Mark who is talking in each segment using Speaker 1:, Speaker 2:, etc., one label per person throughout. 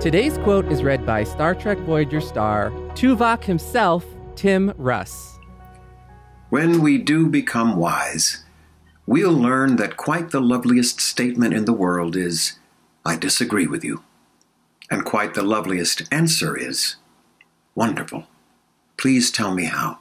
Speaker 1: Today's quote is read by Star Trek Voyager star Tuvok himself, Tim Russ.
Speaker 2: When we do become wise, we'll learn that quite the loveliest statement in the world is, I disagree with you. And quite the loveliest answer is, Wonderful. Please tell me how.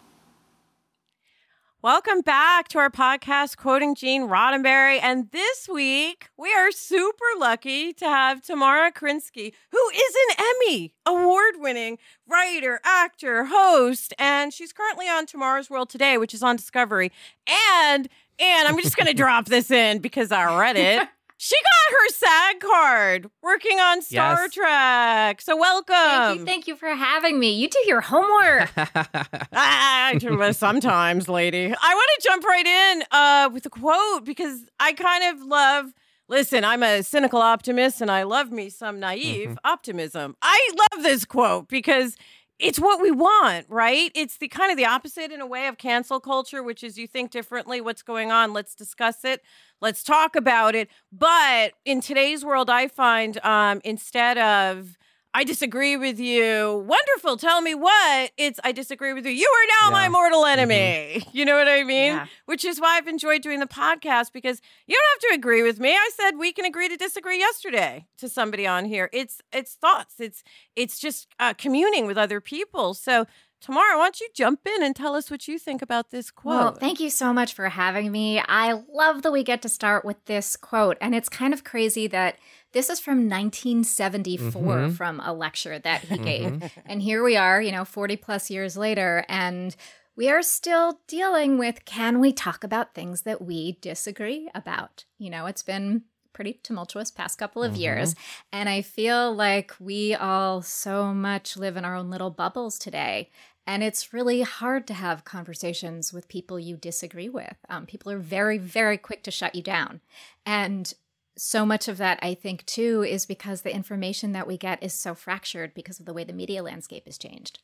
Speaker 3: Welcome back to our podcast, Quoting Gene Roddenberry. And this week, we are super lucky to have Tamara Krinsky, who is an Emmy award winning writer, actor, host. And she's currently on Tomorrow's World Today, which is on Discovery. And and I'm just going to drop this in because I read it. She got her SAG card working on Star yes. Trek. So welcome.
Speaker 4: Thank you, thank you for having me. You do your homework.
Speaker 3: ah, sometimes, lady. I want to jump right in uh, with a quote because I kind of love. Listen, I'm a cynical optimist and I love me some naive mm-hmm. optimism. I love this quote because it's what we want, right? It's the kind of the opposite in a way of cancel culture, which is you think differently, what's going on, let's discuss it, let's talk about it. But in today's world, I find um, instead of I disagree with you. Wonderful. Tell me what. It's I disagree with you. You are now yeah. my mortal mm-hmm. enemy. Mm-hmm. You know what I mean? Yeah. Which is why I've enjoyed doing the podcast because you don't have to agree with me. I said we can agree to disagree yesterday to somebody on here. It's it's thoughts. It's it's just uh, communing with other people. So Tamara, why don't you jump in and tell us what you think about this quote?
Speaker 4: Well, thank you so much for having me. I love that we get to start with this quote. And it's kind of crazy that this is from 1974 mm-hmm. from a lecture that he gave. Mm-hmm. and here we are, you know, 40 plus years later. And we are still dealing with can we talk about things that we disagree about? You know, it's been pretty tumultuous past couple of mm-hmm. years. And I feel like we all so much live in our own little bubbles today. And it's really hard to have conversations with people you disagree with. Um, people are very, very quick to shut you down. And so much of that, I think, too, is because the information that we get is so fractured because of the way the media landscape has changed.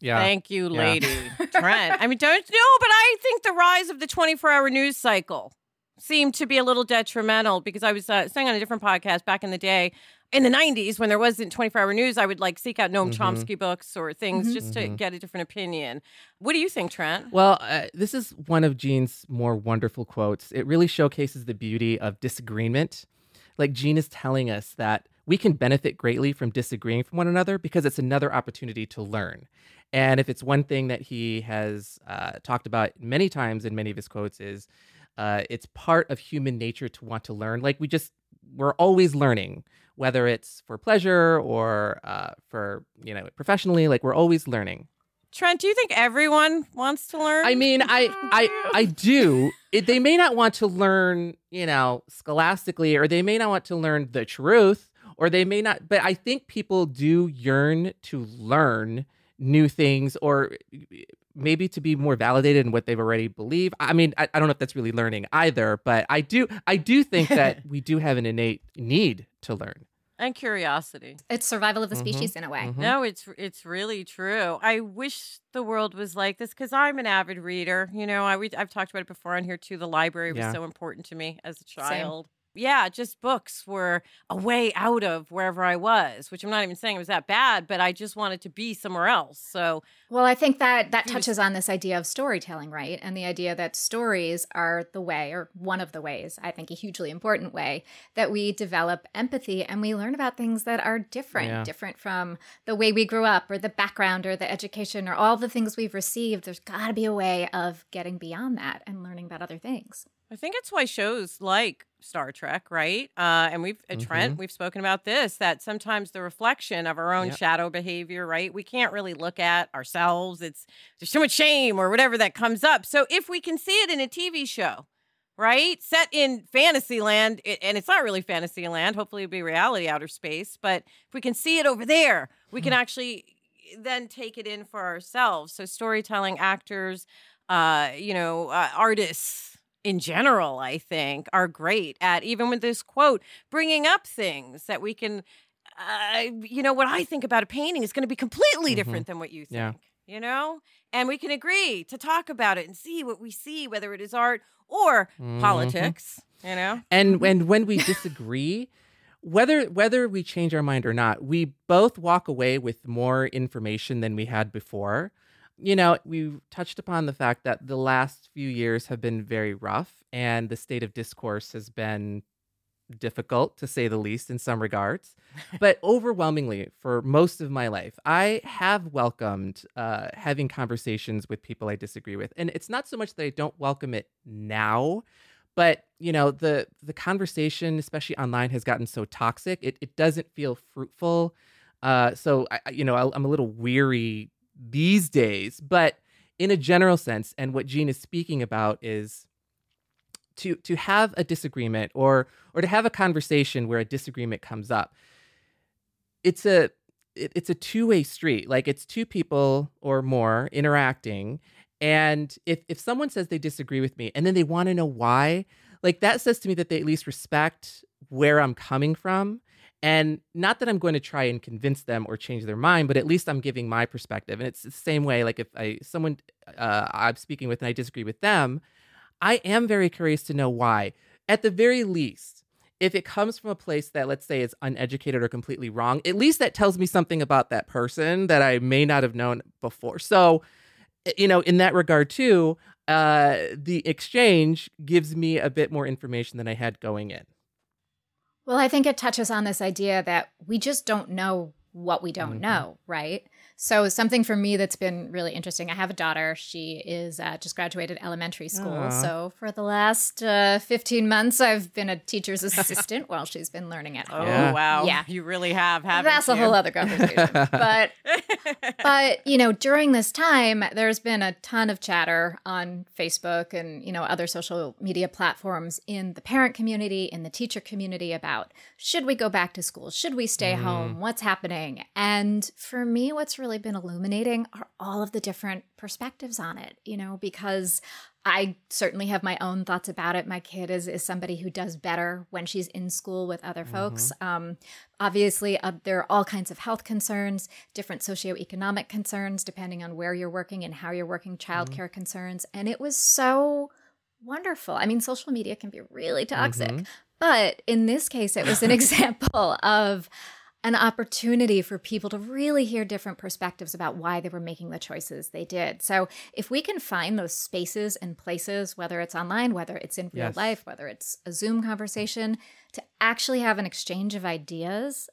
Speaker 3: Yeah. Thank you, lady. Yeah. Trent. I mean, don't know, but I think the rise of the 24 hour news cycle seemed to be a little detrimental because I was uh, saying on a different podcast back in the day in the 90s when there wasn't 24 hour news i would like seek out noam mm-hmm. chomsky books or things mm-hmm. just to mm-hmm. get a different opinion what do you think trent
Speaker 1: well uh, this is one of gene's more wonderful quotes it really showcases the beauty of disagreement like gene is telling us that we can benefit greatly from disagreeing from one another because it's another opportunity to learn and if it's one thing that he has uh, talked about many times in many of his quotes is uh, it's part of human nature to want to learn. Like we just we're always learning, whether it's for pleasure or uh, for you know professionally. Like we're always learning.
Speaker 3: Trent, do you think everyone wants to learn?
Speaker 1: I mean, I I I do. It, they may not want to learn, you know, scholastically, or they may not want to learn the truth, or they may not. But I think people do yearn to learn new things, or maybe to be more validated in what they've already believe. I mean, I, I don't know if that's really learning either, but I do I do think that we do have an innate need to learn
Speaker 3: and curiosity.
Speaker 4: It's survival of the mm-hmm. species in a way.
Speaker 3: Mm-hmm. No, it's it's really true. I wish the world was like this because I'm an avid reader. You know, I we, I've talked about it before on here too. The library was yeah. so important to me as a child. Yeah, just books were a way out of wherever I was, which I'm not even saying it was that bad, but I just wanted to be somewhere else. So,
Speaker 4: well, I think that that touches on this idea of storytelling, right? And the idea that stories are the way, or one of the ways, I think a hugely important way, that we develop empathy and we learn about things that are different, yeah. different from the way we grew up or the background or the education or all the things we've received. There's got to be a way of getting beyond that and learning about other things.
Speaker 3: I think it's why shows like Star Trek, right? Uh, and we've mm-hmm. Trent, we've spoken about this that sometimes the reflection of our own yep. shadow behavior, right? We can't really look at ourselves. It's there's too much shame or whatever that comes up. So if we can see it in a TV show, right, set in fantasy land, and it's not really fantasy land. Hopefully, it'll be reality outer space. But if we can see it over there, we can mm-hmm. actually then take it in for ourselves. So storytelling, actors, uh, you know, uh, artists in general, I think, are great at even with this quote, bringing up things that we can, uh, you know, what I think about a painting is going to be completely mm-hmm. different than what you think, yeah. you know? And we can agree to talk about it and see what we see, whether it is art or mm-hmm. politics, you know?
Speaker 1: And, mm-hmm. and when we disagree, whether whether we change our mind or not, we both walk away with more information than we had before you know, we touched upon the fact that the last few years have been very rough and the state of discourse has been difficult to say the least in some regards. but overwhelmingly, for most of my life, I have welcomed uh, having conversations with people I disagree with. And it's not so much that I don't welcome it now. But you know the the conversation, especially online, has gotten so toxic. It it doesn't feel fruitful. Uh, so I, you know, I, I'm a little weary these days. But in a general sense, and what Gene is speaking about is to to have a disagreement or or to have a conversation where a disagreement comes up. It's a it, it's a two-way street. Like it's two people or more interacting. And if if someone says they disagree with me and then they want to know why, like that says to me that they at least respect where I'm coming from and not that I'm going to try and convince them or change their mind, but at least I'm giving my perspective. And it's the same way, like if I someone uh, I'm speaking with and I disagree with them, I am very curious to know why. At the very least, if it comes from a place that let's say is uneducated or completely wrong, at least that tells me something about that person that I may not have known before. So, you know, in that regard too, uh, the exchange gives me a bit more information than I had going in.
Speaker 4: Well, I think it touches on this idea that we just don't know what we don't mm-hmm. know, right? So, something for me that's been really interesting I have a daughter. She is uh, just graduated elementary school. Aww. So, for the last uh, 15 months, I've been a teacher's assistant while she's been learning at home.
Speaker 3: Oh, yeah. wow. Yeah. You really have, haven't
Speaker 4: That's
Speaker 3: you?
Speaker 4: a whole other conversation. but, but, you know, during this time, there's been a ton of chatter on Facebook and, you know, other social media platforms in the parent community, in the teacher community about should we go back to school? Should we stay mm. home? What's happening? And for me, what's really been illuminating are all of the different perspectives on it, you know, because I certainly have my own thoughts about it. My kid is is somebody who does better when she's in school with other folks. Mm-hmm. Um, obviously, uh, there are all kinds of health concerns, different socioeconomic concerns, depending on where you're working and how you're working, childcare mm-hmm. concerns. And it was so wonderful. I mean, social media can be really toxic, mm-hmm. but in this case, it was an example of an opportunity for people to really hear different perspectives about why they were making the choices they did. So, if we can find those spaces and places, whether it's online, whether it's in real yes. life, whether it's a Zoom conversation, to actually have an exchange of ideas,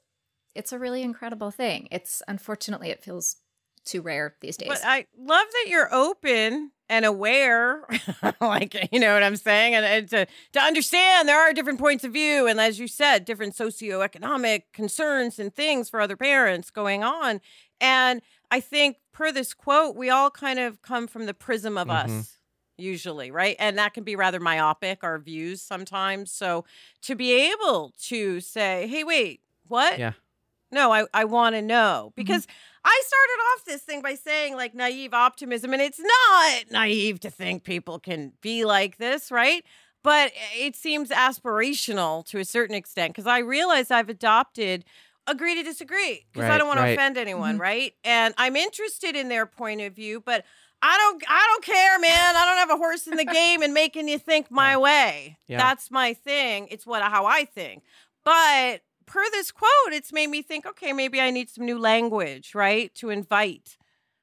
Speaker 4: it's a really incredible thing. It's unfortunately, it feels too rare these days.
Speaker 3: But I love that you're open and aware, like you know what I'm saying, and, and, to to understand there are different points of view, and as you said, different socioeconomic concerns and things for other parents going on. And I think per this quote, we all kind of come from the prism of mm-hmm. us usually, right? And that can be rather myopic, our views sometimes. So to be able to say, hey, wait, what?
Speaker 1: Yeah.
Speaker 3: No, I, I want to know mm-hmm. because mm-hmm. I started off this thing by saying like naive optimism, and it's not naive to think people can be like this, right? But it seems aspirational to a certain extent because I realize I've adopted agree to disagree because right, I don't want right. to offend anyone, mm-hmm. right? And I'm interested in their point of view, but I don't I don't care, man. I don't have a horse in the game and making you think my way.
Speaker 1: Yeah.
Speaker 3: That's my thing. It's what how I think. But per this quote, it's made me think, okay, maybe I need some new language, right? To invite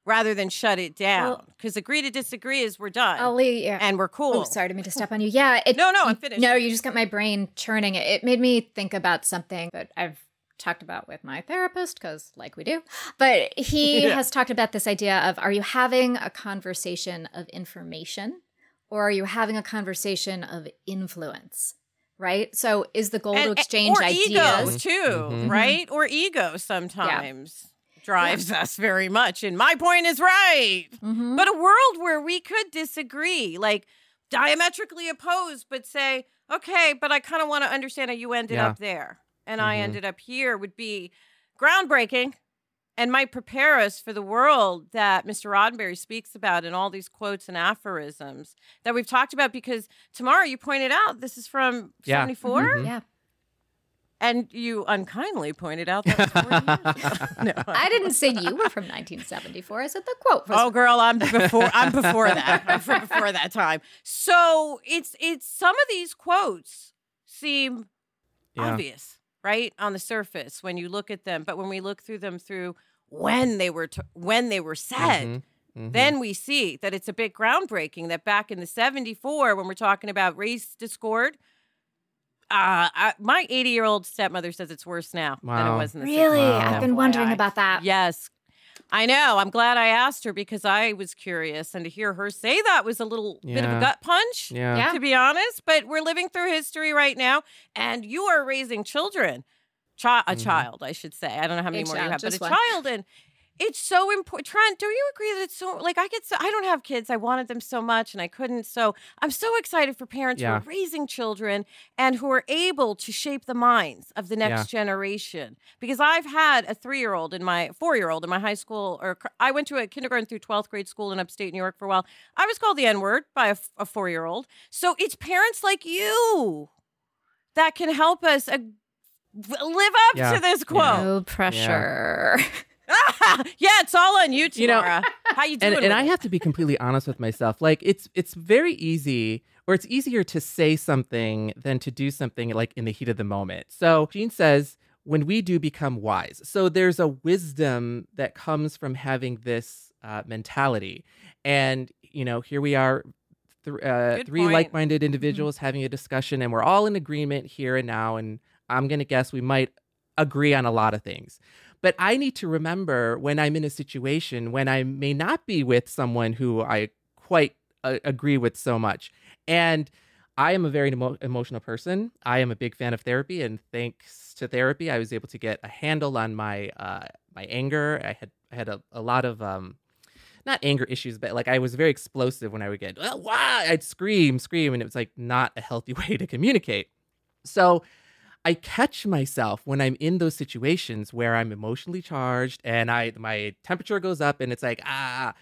Speaker 3: rather than shut it down.
Speaker 4: Well-
Speaker 3: Because agree to disagree is we're done.
Speaker 4: Ali, yeah.
Speaker 3: and we're oh, cool.
Speaker 4: Oh, sorry, didn't mean to step on you. Yeah. It,
Speaker 3: No, no, I'm finished.
Speaker 4: No, you just got my brain churning. It, it made me think about something that I've talked about with my therapist, because like we do. But he
Speaker 3: Yeah.
Speaker 4: has talked about this idea of are you having a conversation of information or are you having a conversation of influence? Right? So is the goal to exchange
Speaker 3: or
Speaker 4: ideas?
Speaker 3: ego too,
Speaker 1: Mhm.
Speaker 3: right? Or ego sometimes drives us very much. And my point is right.
Speaker 4: Mhm.
Speaker 3: But a world where we could disagree, like diametrically opposed, but say, okay, but I kind of want to understand how you ended
Speaker 1: Yeah.
Speaker 3: up there and I
Speaker 1: Mhm.
Speaker 3: ended up here would be groundbreaking and might prepare us for the world that Mr. Roddenberry speaks about in all these quotes and aphorisms that we've talked about. Because Tamara you pointed out this is from
Speaker 1: Yeah.
Speaker 3: 74.
Speaker 1: Mhm.
Speaker 4: yeah.
Speaker 3: And you unkindly pointed out that was 40 years. No,
Speaker 4: I didn't say you were from 1974. I said the quote was
Speaker 3: Oh, girl, I'm before. I'm before that. I'm before that time. So it's it's some of these quotes seem
Speaker 1: Yeah.
Speaker 3: obvious, right, on the surface when you look at them, but when we look through them through when they were t- when they were said,
Speaker 1: Mhm. Mhm.
Speaker 3: then we see that it's a bit groundbreaking. That back in the '74, when we're talking about race discord. Uh, I, my 80 year old stepmother says it's worse now than it
Speaker 1: Wow.
Speaker 3: was in the
Speaker 4: Really?
Speaker 3: 60s.
Speaker 4: I've been wondering about that.
Speaker 3: Yes. I know. I'm glad I asked her because I was curious and to hear her say that was a little bit of a gut punch,
Speaker 1: yeah.
Speaker 4: Yeah.
Speaker 3: to be honest. But we're living through history right now and you are raising children. Chi- a
Speaker 1: Mhm.
Speaker 3: child, I should say. I don't know how many
Speaker 4: A
Speaker 3: more you have, but a
Speaker 4: one.
Speaker 3: child. And it's so important. Trent, do you agree that it's so like I get so I don't have kids. I wanted them so much and I couldn't. So I'm so excited for parents
Speaker 1: Yeah.
Speaker 3: who are raising children and who are able to shape the minds of the next generation. Because I've had a three year old in my four year old in my high school, or I went to a kindergarten through 12th grade school in upstate New York for a while. I was called the N word by a, a four year old. So it's parents like you that can help us. Uh, live up
Speaker 1: Yeah.
Speaker 3: to this quote.
Speaker 4: No pressure.
Speaker 3: yeah, it's all on you,
Speaker 1: You know.
Speaker 3: How you doing?
Speaker 1: and, and I
Speaker 3: it?
Speaker 1: have to be completely honest with myself. Like it's it's very easy, or it's easier to say something than to do something like in the heat of the moment. So Gene says, when we do become wise. So there's a wisdom that comes from having this uh, mentality, and you know, here we are. Th- uh, three
Speaker 3: point.
Speaker 1: like-minded individuals having a discussion, and we're all in agreement here and now. And I'm gonna guess we might agree on a lot of things. But I need to remember when I'm in a situation when I may not be with someone who I quite uh, agree with so much. And I am a very emo- emotional person. I am a big fan of therapy, and thanks to therapy, I was able to get a handle on my uh, my anger. I had I had a, a lot of um, not anger issues, but like I was very explosive when I would get "Ah, why I'd scream, scream, and it was like not a healthy way to communicate. So I catch myself when I'm in those situations where I'm emotionally charged and I my temperature goes up and it's like ah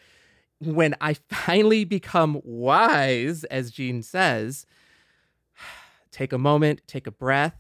Speaker 1: when I finally become wise as Gene says take a moment take a breath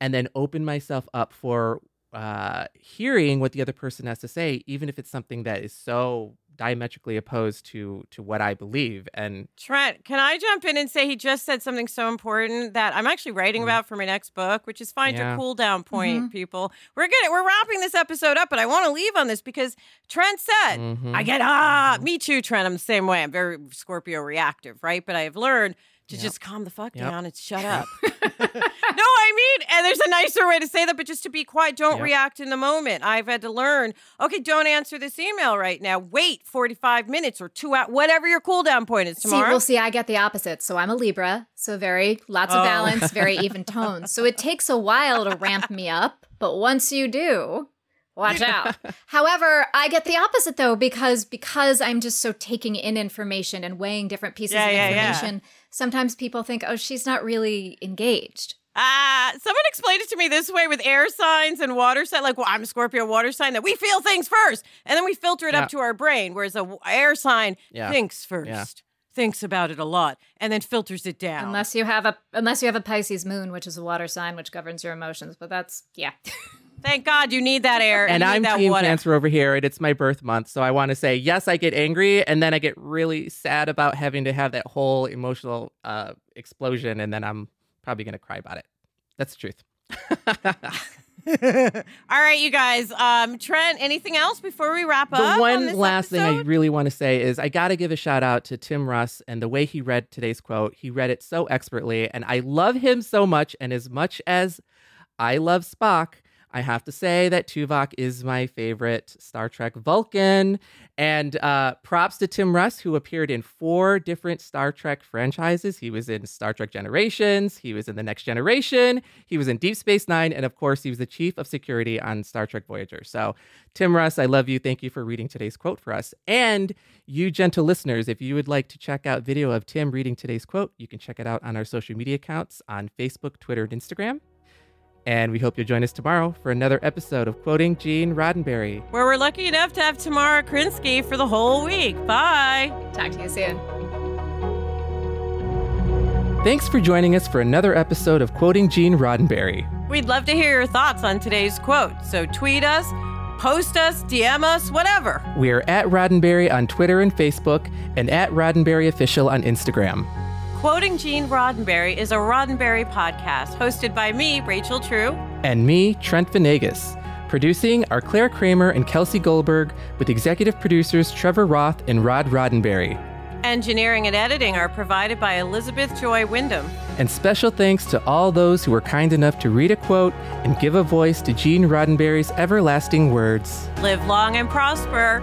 Speaker 1: and then open myself up for uh, hearing what the other person has to say even if it's something that is so diametrically opposed to to what I believe and
Speaker 3: Trent, can I jump in and say he just said something so important that I'm actually writing about for my next book, which is find.
Speaker 1: Yeah.
Speaker 3: your cool down point, people. We're good. We're wrapping this episode up, but I want to leave on this because Trent said,
Speaker 1: Mhm.
Speaker 3: I get ah, me too, Trent. I'm the same way. I'm very Scorpio reactive, right? But I have learned to
Speaker 1: Yep.
Speaker 3: just calm the fuck
Speaker 1: Yep.
Speaker 3: down and shut up. no, I mean, and there's a nicer way to say that, but just to be quiet, don't
Speaker 1: Yep.
Speaker 3: react in the moment. I've had to learn, okay, don't answer this email right now. Wait 45 minutes or two hours, whatever your cool down point is
Speaker 4: See,
Speaker 3: Tamara.
Speaker 4: well, see, I get the opposite. So I'm a Libra, so very lots of
Speaker 3: Oh.
Speaker 4: balance, very even tones. So it takes a while to ramp me up, but once you do, watch out. However, I get the opposite though because because I'm just so taking in information and weighing different pieces
Speaker 3: Yeah,
Speaker 4: of
Speaker 3: yeah, yeah.
Speaker 4: information. Sometimes people think, "Oh, she's not really engaged."
Speaker 3: Ah, someone explained it to me this way with air signs and water sign. Like, well, I'm a Scorpio water sign that we feel things first, and then we filter it
Speaker 1: Yeah.
Speaker 3: up to our brain. Whereas a w- air sign
Speaker 1: Yeah.
Speaker 3: thinks first,
Speaker 1: Yeah.
Speaker 3: thinks about it a lot, and then filters it down.
Speaker 4: Unless you have a unless you have a Pisces moon, which is a water sign which governs your emotions, but that's yeah.
Speaker 3: Thank God you need that air.
Speaker 1: and I'm
Speaker 3: that
Speaker 1: Team
Speaker 3: water.
Speaker 1: Cancer over here, and it's my birth month. So I want to say, yes, I get angry, and then I get really sad about having to have that whole emotional uh, explosion, and then I'm probably going to cry about it. That's the truth.
Speaker 3: All right, you guys. Um, Trent, anything else before we wrap
Speaker 1: the
Speaker 3: up? on
Speaker 1: one
Speaker 3: this
Speaker 1: last thing I really want to say is I got to give a shout out to Tim Russ and the way he read today's quote. He read it so expertly, and I love him so much. And as much as I love Spock, I have to say that Tuvok is my favorite Star Trek Vulcan. And uh, props to Tim Russ, who appeared in four different Star Trek franchises. He was in Star Trek Generations, he was in The Next Generation, he was in Deep Space Nine, and of course, he was the chief of security on Star Trek Voyager. So, Tim Russ, I love you. Thank you for reading today's quote for us. And you, gentle listeners, if you would like to check out video of Tim reading today's quote, you can check it out on our social media accounts on Facebook, Twitter, and Instagram. And we hope you'll join us tomorrow for another episode of Quoting Gene Roddenberry.
Speaker 3: Where we're lucky enough to have Tamara Krinsky for the whole week. Bye.
Speaker 4: Talk to you soon.
Speaker 1: Thanks for joining us for another episode of Quoting Gene Roddenberry.
Speaker 3: We'd love to hear your thoughts on today's quote. So tweet us, post us, DM us, whatever.
Speaker 1: We are at Roddenberry on Twitter and Facebook, and at Roddenberry Official on Instagram.
Speaker 3: Quoting Gene Roddenberry is a Roddenberry podcast hosted by me, Rachel True.
Speaker 1: And me, Trent Venegas. Producing are Claire Kramer and Kelsey Goldberg, with executive producers Trevor Roth and Rod Roddenberry.
Speaker 3: Engineering and editing are provided by Elizabeth Joy Wyndham.
Speaker 1: And special thanks to all those who were kind enough to read a quote and give a voice to Gene Roddenberry's everlasting words.
Speaker 3: Live long and prosper.